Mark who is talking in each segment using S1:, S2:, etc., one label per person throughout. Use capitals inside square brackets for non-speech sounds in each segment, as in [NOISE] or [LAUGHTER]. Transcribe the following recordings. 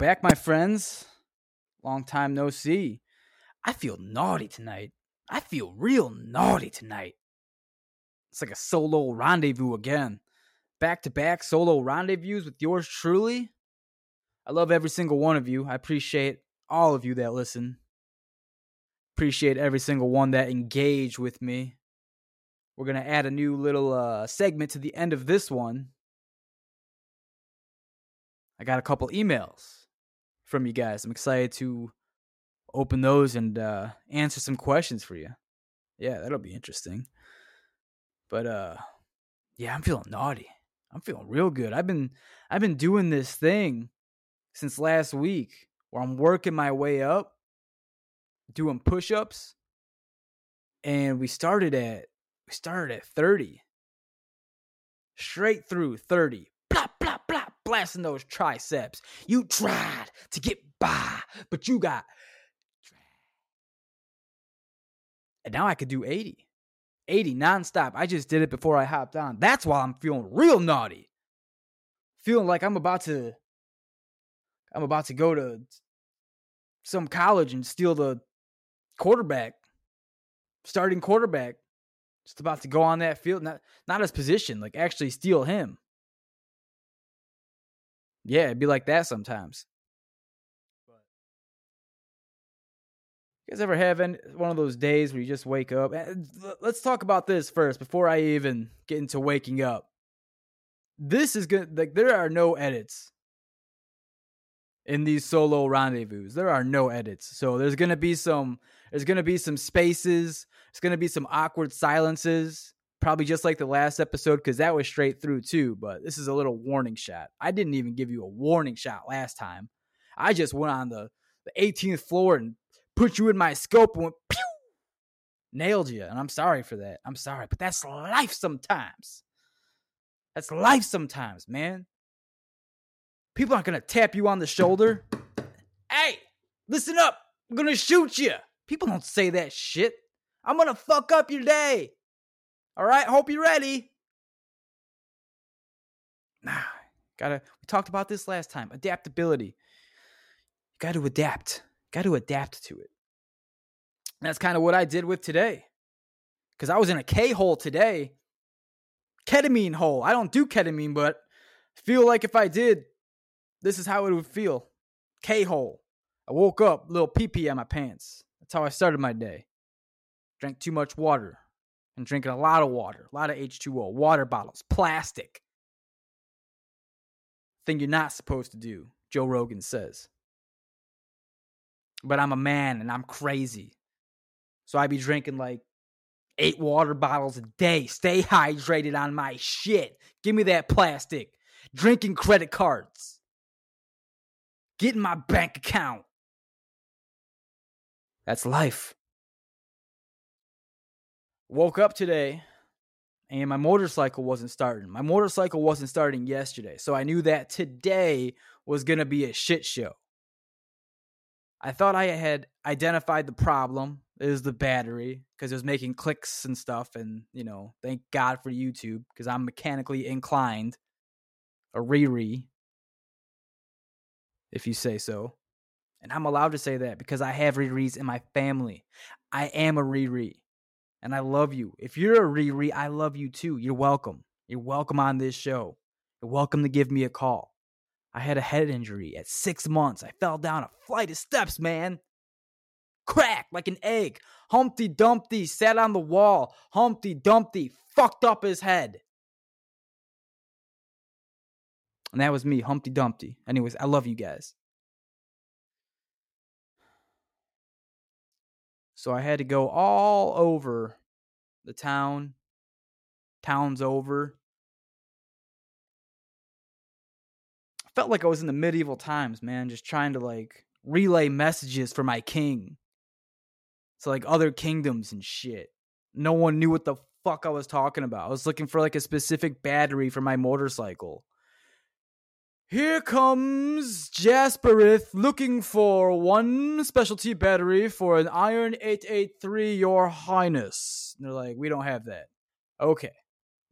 S1: back, my friends. Long time no see. I feel naughty tonight. I feel real naughty tonight. It's like a solo rendezvous again. Back to back solo rendezvous with yours truly. I love every single one of you. I appreciate all of you that listen. Appreciate every single one that engage with me. We're going to add a new little uh, segment to the end of this one. I got a couple emails from you guys. I'm excited to open those and uh, answer some questions for you. Yeah, that'll be interesting. But uh, yeah, I'm feeling naughty. I'm feeling real good. I've been I've been doing this thing since last week where I'm working my way up, doing push-ups, and we started at we started at 30. Straight through 30. Blasting those triceps. You tried to get by, but you got and now I could do 80. 80 nonstop. I just did it before I hopped on. That's why I'm feeling real naughty. Feeling like I'm about to I'm about to go to some college and steal the quarterback, starting quarterback. Just about to go on that field, not not his position, like actually steal him. Yeah, it'd be like that sometimes. You guys ever have any, one of those days where you just wake up? Eh, let's talk about this first before I even get into waking up. This is good. Like there are no edits in these solo rendezvous. There are no edits. So there's gonna be some. There's gonna be some spaces. There's gonna be some awkward silences. Probably just like the last episode because that was straight through too. But this is a little warning shot. I didn't even give you a warning shot last time. I just went on the the 18th floor and put you in my scope and went pew, nailed you. And I'm sorry for that. I'm sorry, but that's life sometimes. That's life sometimes, man. People aren't gonna tap you on the shoulder. Hey, listen up. I'm gonna shoot you. People don't say that shit. I'm gonna fuck up your day. All right, hope you're ready. Nah, gotta. We talked about this last time. Adaptability. You got to adapt. Got to adapt to it. And that's kind of what I did with today. Because I was in a K hole today. Ketamine hole. I don't do ketamine, but feel like if I did, this is how it would feel. K hole. I woke up, little pee pee on my pants. That's how I started my day. Drank too much water. And drinking a lot of water, a lot of H2O, water bottles, plastic. Thing you're not supposed to do, Joe Rogan says but I'm a man and I'm crazy. So I be drinking like eight water bottles a day. Stay hydrated on my shit. Give me that plastic. Drinking credit cards. Get in my bank account. That's life. Woke up today and my motorcycle wasn't starting. My motorcycle wasn't starting yesterday. So I knew that today was going to be a shit show. I thought I had identified the problem is the battery because it was making clicks and stuff. And, you know, thank God for YouTube because I'm mechanically inclined. A Riri, if you say so. And I'm allowed to say that because I have Riris in my family. I am a Riri. And I love you. If you're a Riri, I love you too. You're welcome. You're welcome on this show. You're welcome to give me a call. I had a head injury at six months. I fell down a flight of steps, man. Crack like an egg. Humpty Dumpty sat on the wall. Humpty Dumpty fucked up his head. And that was me, Humpty Dumpty. Anyways, I love you guys. So I had to go all over the town. Town's over. felt like I was in the medieval times, man, just trying to like relay messages for my king. So like other kingdoms and shit. No one knew what the fuck I was talking about. I was looking for like a specific battery for my motorcycle. Here comes Jasperith looking for one specialty battery for an Iron 883, Your Highness. And they're like, we don't have that. Okay.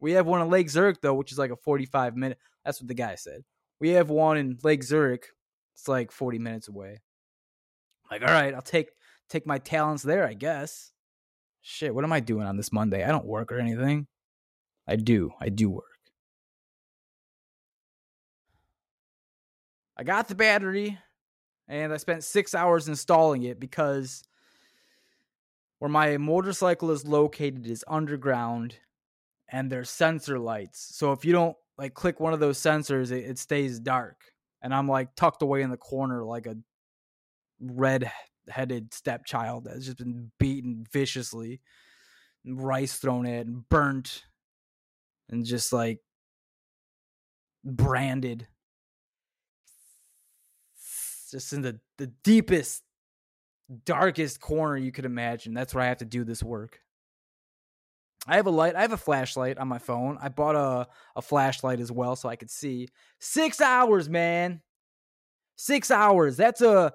S1: We have one in Lake Zurich, though, which is like a 45 minute. That's what the guy said. We have one in Lake Zurich. It's like 40 minutes away. Like, all right, I'll take take my talents there, I guess. Shit, what am I doing on this Monday? I don't work or anything. I do. I do work. I got the battery and I spent six hours installing it because where my motorcycle is located is underground and there's sensor lights. So if you don't like click one of those sensors, it, it stays dark. And I'm like tucked away in the corner like a red headed stepchild that's just been beaten viciously, rice thrown at and burnt, and just like branded. Just in the, the deepest, darkest corner you could imagine. That's where I have to do this work. I have a light. I have a flashlight on my phone. I bought a, a flashlight as well so I could see. Six hours, man. Six hours. That's a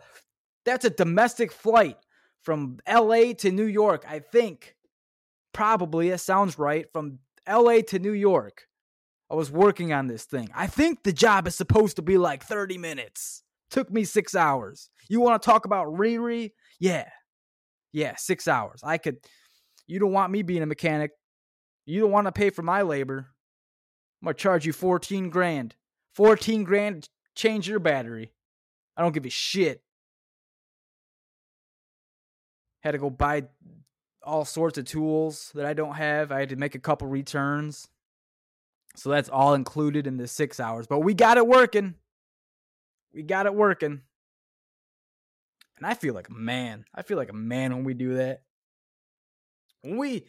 S1: that's a domestic flight from LA to New York, I think. Probably, it sounds right. From LA to New York. I was working on this thing. I think the job is supposed to be like 30 minutes. Took me six hours. You want to talk about Riri? Yeah. Yeah, six hours. I could. You don't want me being a mechanic. You don't want to pay for my labor. I'm going to charge you 14 grand. 14 grand change your battery. I don't give a shit. Had to go buy all sorts of tools that I don't have. I had to make a couple returns. So that's all included in the six hours. But we got it working. We got it working. And I feel like a man. I feel like a man when we do that. When we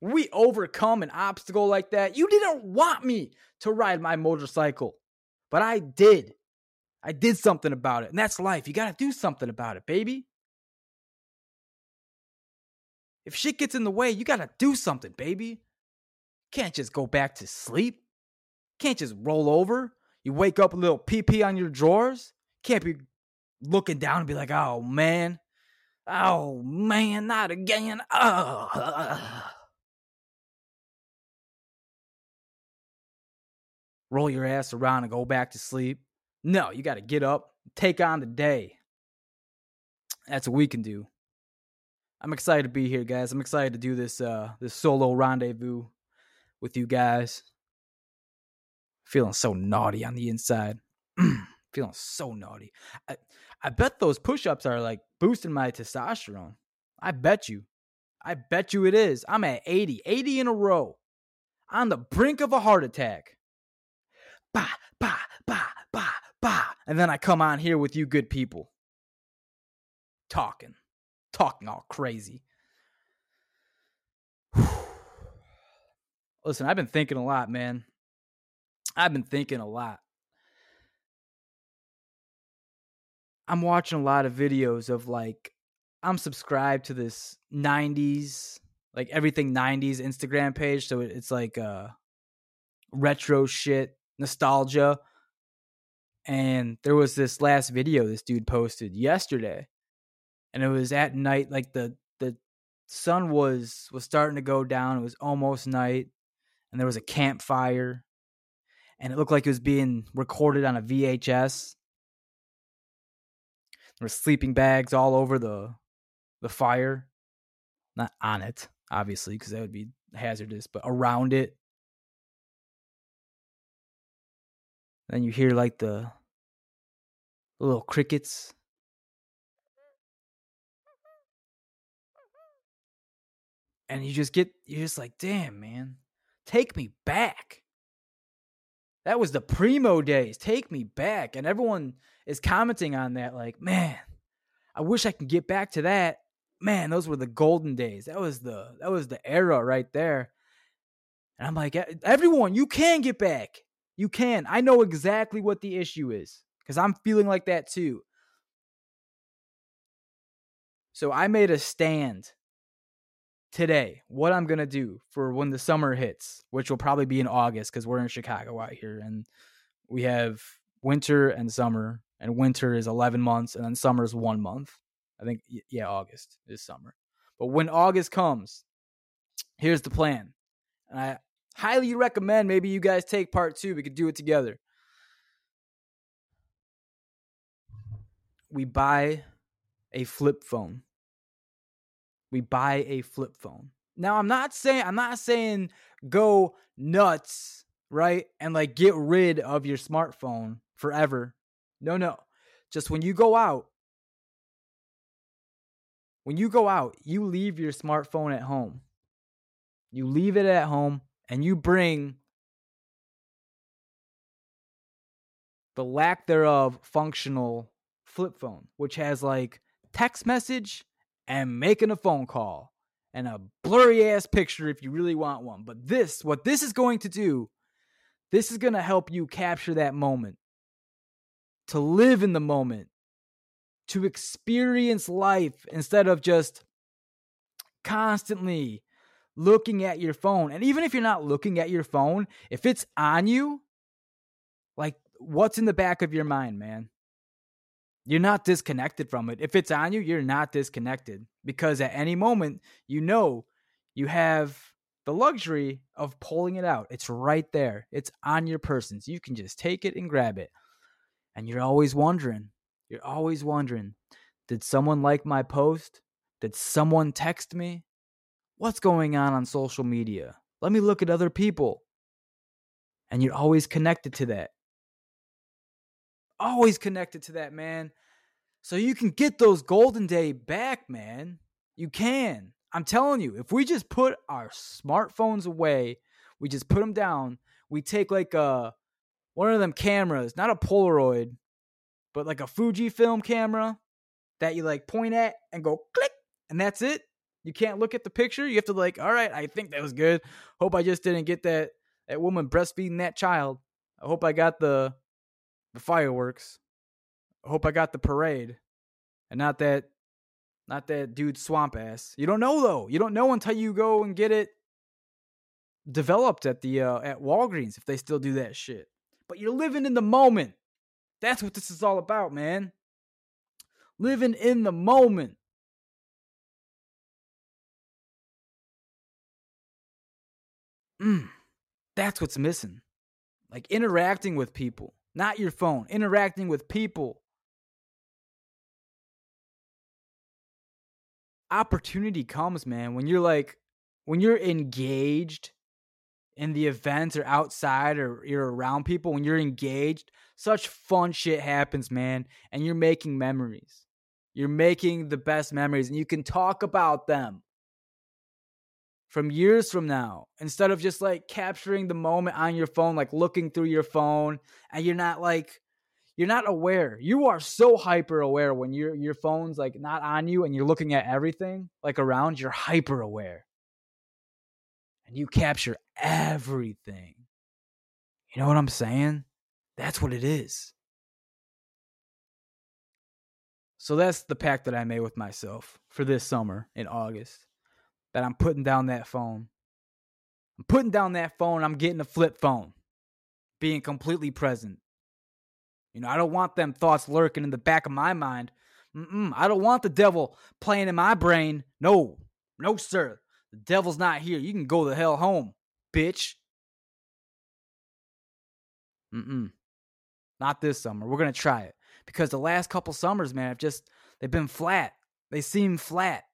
S1: we overcome an obstacle like that, you didn't want me to ride my motorcycle. But I did. I did something about it. And that's life. You got to do something about it, baby. If shit gets in the way, you gotta do something, baby. Can't just go back to sleep. Can't just roll over. You wake up a little pee pee on your drawers. Can't be looking down and be like, oh man, oh man, not again. Oh. Roll your ass around and go back to sleep. No, you got to get up, take on the day. That's what we can do. I'm excited to be here, guys. I'm excited to do this uh this solo rendezvous with you guys. Feeling so naughty on the inside. [CLEARS THROAT] Feeling so naughty. I, I bet those push-ups are like boosting my testosterone. I bet you. I bet you it is. I'm at 80, 80 in a row. On the brink of a heart attack. Bah, bah, bah, bah, bah. And then I come on here with you good people. Talking talking all crazy. [SIGHS] Listen, I've been thinking a lot, man. I've been thinking a lot. I'm watching a lot of videos of like I'm subscribed to this 90s like everything 90s Instagram page so it's like uh retro shit, nostalgia. And there was this last video this dude posted yesterday and it was at night like the the sun was was starting to go down it was almost night and there was a campfire and it looked like it was being recorded on a VHS there were sleeping bags all over the the fire. Not on it obviously because that would be hazardous but around it. Then you hear like the little crickets. And you just get you're just like damn man. Take me back that was the primo days. Take me back. And everyone is commenting on that like man i wish i can get back to that. Man those were the golden days. That was the that was the era right there. And i'm like everyone you can get back. You can. I know exactly what the issue is because i'm feeling like that too. So i made a stand today what I'm gonna do for when the summer hits, which will probably be in August because we're in Chicago out here, and we have winter and summer, and winter is 11 months, and then summer is one month. I think yeah, August is summer. But when August comes, here's the plan, and I highly recommend maybe you guys take part two. We could do it together. we buy a flip phone. We buy a flip phone. Now I'm not saying I'm not saying go nuts, right? And like get rid of your smartphone forever. No, no. Just when you go out, when you go out, you leave your smartphone at home. You leave it at home and you bring the lack thereof functional flip phone, which has like text message and making a phone call and a blurry ass picture if you really want one. But this, what this is going to do, this is going to help you capture that moment, to live in the moment, to experience life instead of just constantly looking at your phone. And even if you're not looking at your phone, if it's on you, like what's in the back of your mind, man? You're not disconnected from it. If it's on you, you're not disconnected because at any moment, you know you have the luxury of pulling it out. It's right there, it's on your person. So you can just take it and grab it. And you're always wondering, you're always wondering, did someone like my post? Did someone text me? What's going on on social media? Let me look at other people. And you're always connected to that always connected to that, man. So you can get those golden day back, man. You can. I'm telling you, if we just put our smartphones away, we just put them down, we take like a one of them cameras, not a Polaroid, but like a Fujifilm camera that you like point at and go click, and that's it. You can't look at the picture. You have to like, all right, I think that was good. Hope I just didn't get that that woman breastfeeding that child. I hope I got the the fireworks. Hope I got the parade, and not that, not that dude swamp ass. You don't know though. You don't know until you go and get it developed at the uh, at Walgreens if they still do that shit. But you're living in the moment. That's what this is all about, man. Living in the moment. Mm, that's what's missing. Like interacting with people not your phone, interacting with people. Opportunity comes, man, when you're like, when you're engaged in the events or outside or you're around people, when you're engaged, such fun shit happens, man. And you're making memories. You're making the best memories and you can talk about them from years from now instead of just like capturing the moment on your phone like looking through your phone and you're not like you're not aware. You are so hyper aware when your your phone's like not on you and you're looking at everything like around you're hyper aware and you capture everything. You know what i'm saying? That's what it is. So that's the pact that i made with myself for this summer in august that I'm putting down that phone. I'm putting down that phone. I'm getting a flip phone, being completely present. You know, I don't want them thoughts lurking in the back of my mind. Mm-mm, I don't want the devil playing in my brain. No, no, sir. The devil's not here. You can go the hell home, bitch. Mm-mm. Not this summer. We're gonna try it because the last couple summers, man, have just they've been flat. They seem flat.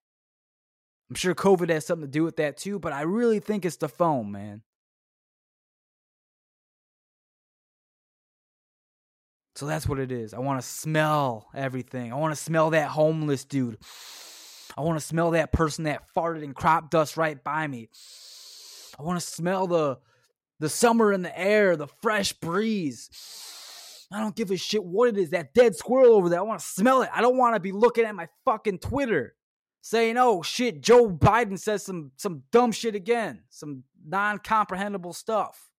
S1: I'm sure COVID has something to do with that too, but I really think it's the phone, man. So that's what it is. I want to smell everything. I want to smell that homeless dude. I want to smell that person that farted in crop dust right by me. I want to smell the the summer in the air, the fresh breeze. I don't give a shit what it is. That dead squirrel over there. I want to smell it. I don't want to be looking at my fucking Twitter saying, "Oh shit, Joe Biden says some some dumb shit again, some non-comprehensible stuff."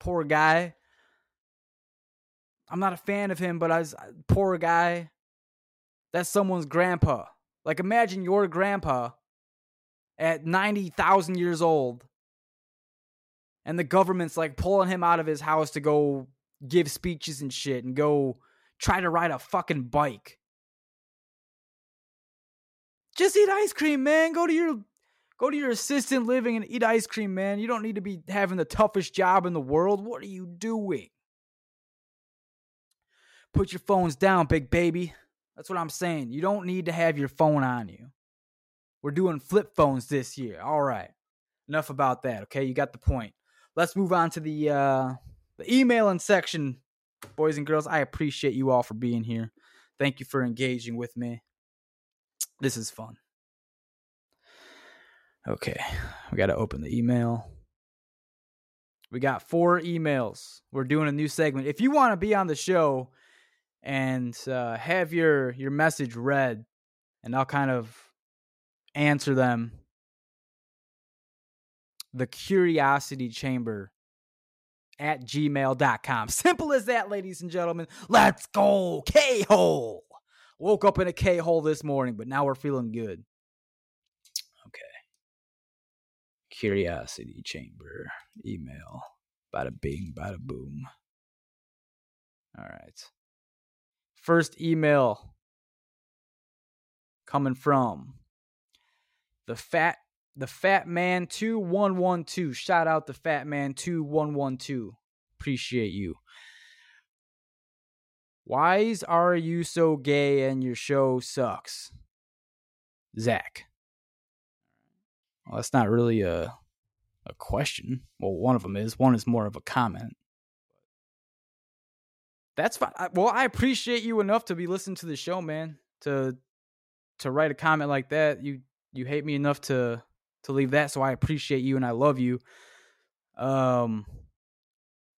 S1: Poor guy. I'm not a fan of him, but I was poor guy. That's someone's grandpa. Like imagine your grandpa at 90,000 years old and the government's like pulling him out of his house to go give speeches and shit and go try to ride a fucking bike. Just eat ice cream, man. Go to your go to your assistant living and eat ice cream, man. You don't need to be having the toughest job in the world. What are you doing? Put your phones down, big baby. That's what I'm saying. You don't need to have your phone on you. We're doing flip phones this year. All right. Enough about that, okay? You got the point. Let's move on to the uh the emailing section. Boys and girls, I appreciate you all for being here. Thank you for engaging with me. This is fun. Okay. We got to open the email. We got four emails. We're doing a new segment. If you want to be on the show and uh, have your your message read, and I'll kind of answer them. The curiosity chamber at gmail.com. [LAUGHS] Simple as that, ladies and gentlemen. Let's go. K hole. Woke up in a K hole this morning, but now we're feeling good. Okay. Curiosity chamber email. Bada bing, bada boom. All right. First email coming from the fat the fat man 2112 shout out the fat man 2112 appreciate you why are you so gay and your show sucks zach well that's not really a a question well one of them is one is more of a comment that's fine. Well, I appreciate you enough to be listening to the show, man. To to write a comment like that, you you hate me enough to to leave that, so I appreciate you and I love you. Um,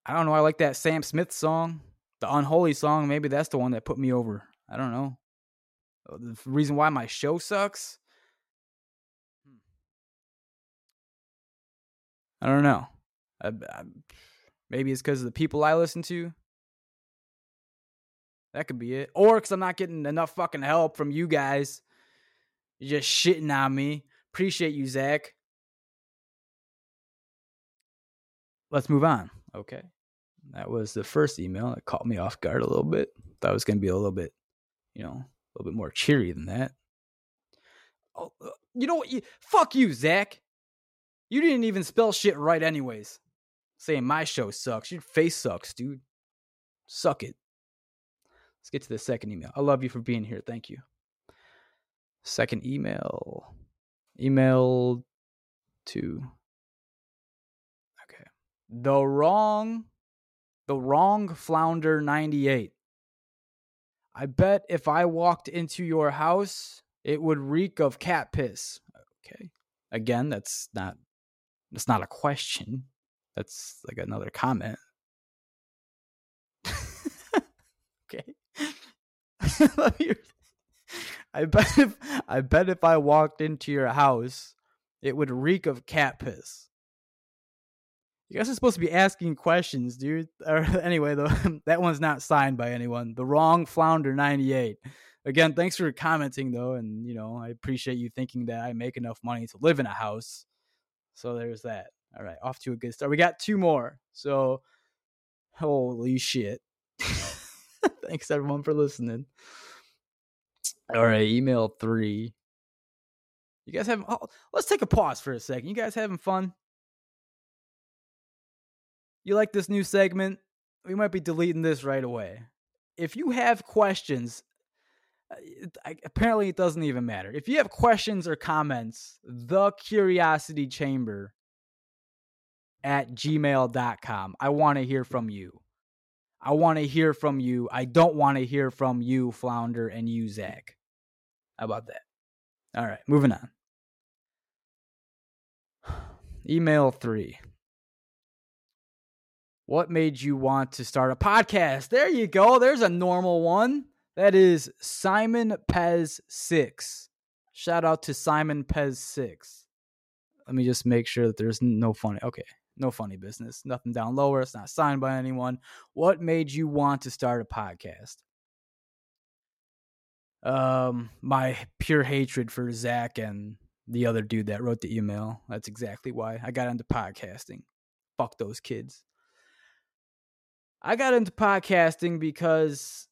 S1: I don't know. I like that Sam Smith song, the Unholy song. Maybe that's the one that put me over. I don't know. Uh, the reason why my show sucks. Hmm. I don't know. I, I, maybe it's because of the people I listen to. That could be it. Or because I'm not getting enough fucking help from you guys. You're just shitting on me. Appreciate you, Zach. Let's move on. Okay. That was the first email. It caught me off guard a little bit. Thought it was going to be a little bit, you know, a little bit more cheery than that. Oh, uh, you know what? You, fuck you, Zach. You didn't even spell shit right, anyways. Saying my show sucks. Your face sucks, dude. Suck it. Let's get to the second email. I love you for being here. Thank you. Second email. Email two. Okay. The wrong the wrong flounder 98. I bet if I walked into your house, it would reek of cat piss. Okay. Again, that's not that's not a question. That's like another comment. [LAUGHS] okay. [LAUGHS] [LAUGHS] I bet if I bet if I walked into your house, it would reek of cat piss. You guys are supposed to be asking questions, dude. [LAUGHS] Or anyway, though, [LAUGHS] that one's not signed by anyone. The wrong flounder ninety eight. Again, thanks for commenting though, and you know I appreciate you thinking that I make enough money to live in a house. So there's that. All right, off to a good start. We got two more. So holy shit. [LAUGHS] Thanks everyone for listening. All right, email three. You guys have? Oh, let's take a pause for a second. You guys having fun? You like this new segment? We might be deleting this right away. If you have questions, uh, apparently it doesn't even matter. If you have questions or comments, the curiosity chamber at gmail.com. I want to hear from you. I want to hear from you. I don't want to hear from you, Flounder, and you, Zach. How about that? All right, moving on. [SIGHS] Email three. What made you want to start a podcast? There you go. There's a normal one. That is Simon Pez 6. Shout out to Simon Pez 6. Let me just make sure that there's no funny. Okay, no funny business. Nothing down lower. It's not signed by anyone. What made you want to start a podcast? Um, my pure hatred for Zach and the other dude that wrote the email. That's exactly why I got into podcasting. Fuck those kids. I got into podcasting because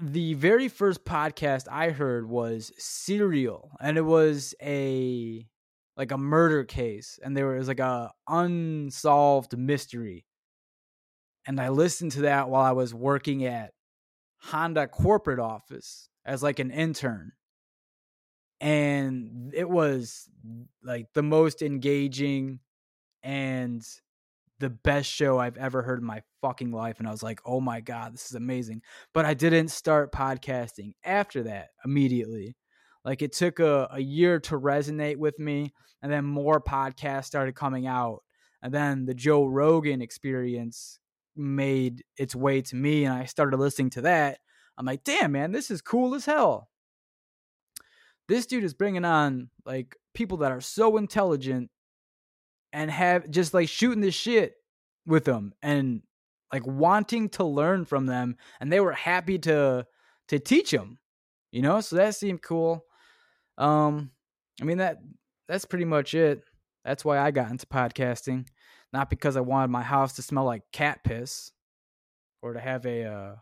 S1: the very first podcast I heard was Serial, and it was a like a murder case and there was like a unsolved mystery and I listened to that while I was working at Honda corporate office as like an intern. And it was like the most engaging and the best show I've ever heard in my fucking life. And I was like, oh my God, this is amazing. But I didn't start podcasting after that immediately. Like it took a, a year to resonate with me. And then more podcasts started coming out. And then the Joe Rogan experience made its way to me. And I started listening to that. I'm like, damn, man, this is cool as hell. This dude is bringing on like people that are so intelligent and have just like shooting the shit with them and like wanting to learn from them and they were happy to to teach them you know? So that seemed cool. Um i mean that that's pretty much it. That's why i got into podcasting. Not because i wanted my house to smell like cat piss or to have a uh,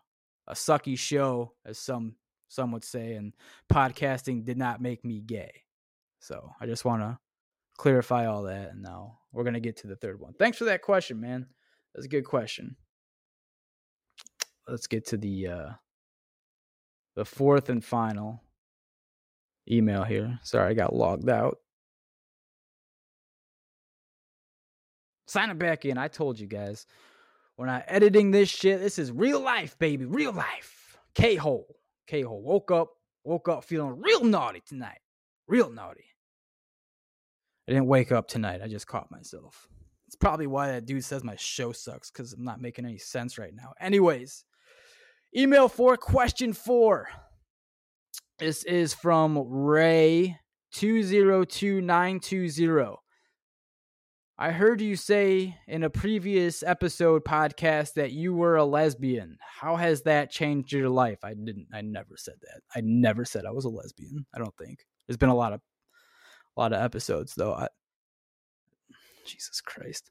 S1: a sucky show as some some would say and podcasting did not make me gay. So i just want to clarify all that. And now we're going to get to the third one. Thanks for that question, man. That's a good question. Let's get to the uh the fourth and final email here. Sorry, I got logged out. Sign it back in. I told you guys. We're not editing this shit. This is real life, baby. Real life. K hole. K hole. Woke up. Woke up feeling real naughty tonight. Real naughty. I didn't wake up tonight. I just caught myself. It's probably why that dude says my show sucks because I'm not making any sense right now. Anyways, email for question four. This is from Ray two zero two nine two zero. I heard you say in a previous episode podcast that you were a lesbian. How has that changed your life? I didn't I never said that. I never said I was a lesbian. I don't think. There's been a lot of a lot of episodes though. I, Jesus Christ.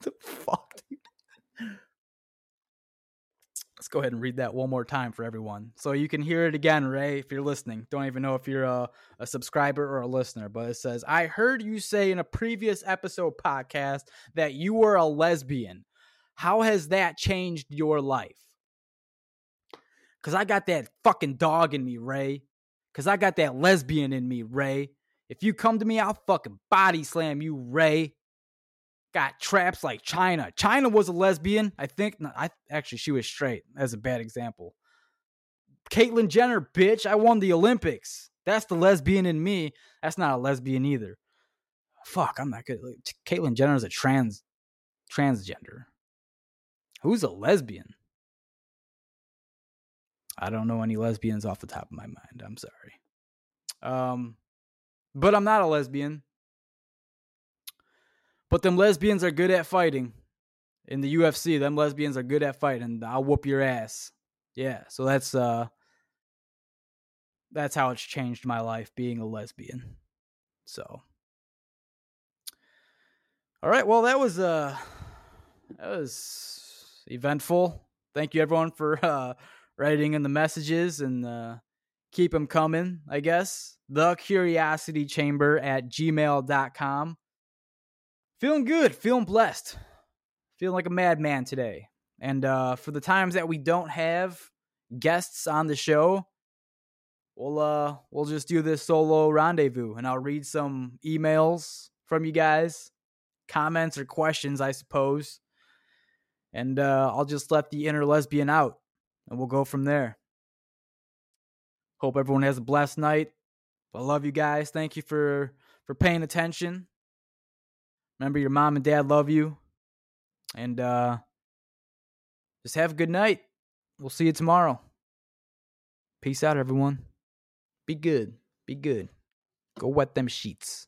S1: the fuck? Let's go ahead and read that one more time for everyone. So you can hear it again, Ray, if you're listening. Don't even know if you're a, a subscriber or a listener, but it says, I heard you say in a previous episode podcast that you were a lesbian. How has that changed your life? Cause I got that fucking dog in me, Ray. Cause I got that lesbian in me, Ray. If you come to me, I'll fucking body slam you, Ray. Got traps like Chyna. Chyna was a lesbian, I think. No, I actually she was straight. As a bad example. Caitlyn Jenner, bitch. I won the Olympics. That's the lesbian in me. That's not a lesbian either. Fuck, I'm not good. Caitlyn Jenner is a trans transgender. Who's a lesbian? I don't know any lesbians off the top of my mind. I'm sorry. Um, but I'm not a lesbian. But them lesbians are good at fighting. In the UFC, them lesbians are good at fighting. I'll whoop your ass. Yeah, so that's uh that's how it's changed my life being a lesbian. So All right, well that was uh that was eventful. Thank you everyone for [LAUGHS] uh writing in the messages and uh, keep them coming, I guess. The Curiosity Chamber at gmail.com. Feeling good, feeling blessed, feeling like a madman today. And uh, for the times that we don't have guests on the show, we'll uh, we'll just do this solo rendezvous, and I'll read some emails from you guys, comments or questions, I suppose, and uh, I'll just let the inner lesbian out and we'll go from there. Hope everyone has a blessed night. I love you guys. Thank you for for paying attention. Remember your mom and dad love you. And uh just have a good night. We'll see you tomorrow. Peace out everyone. Be good. Be good. Go wet them sheets.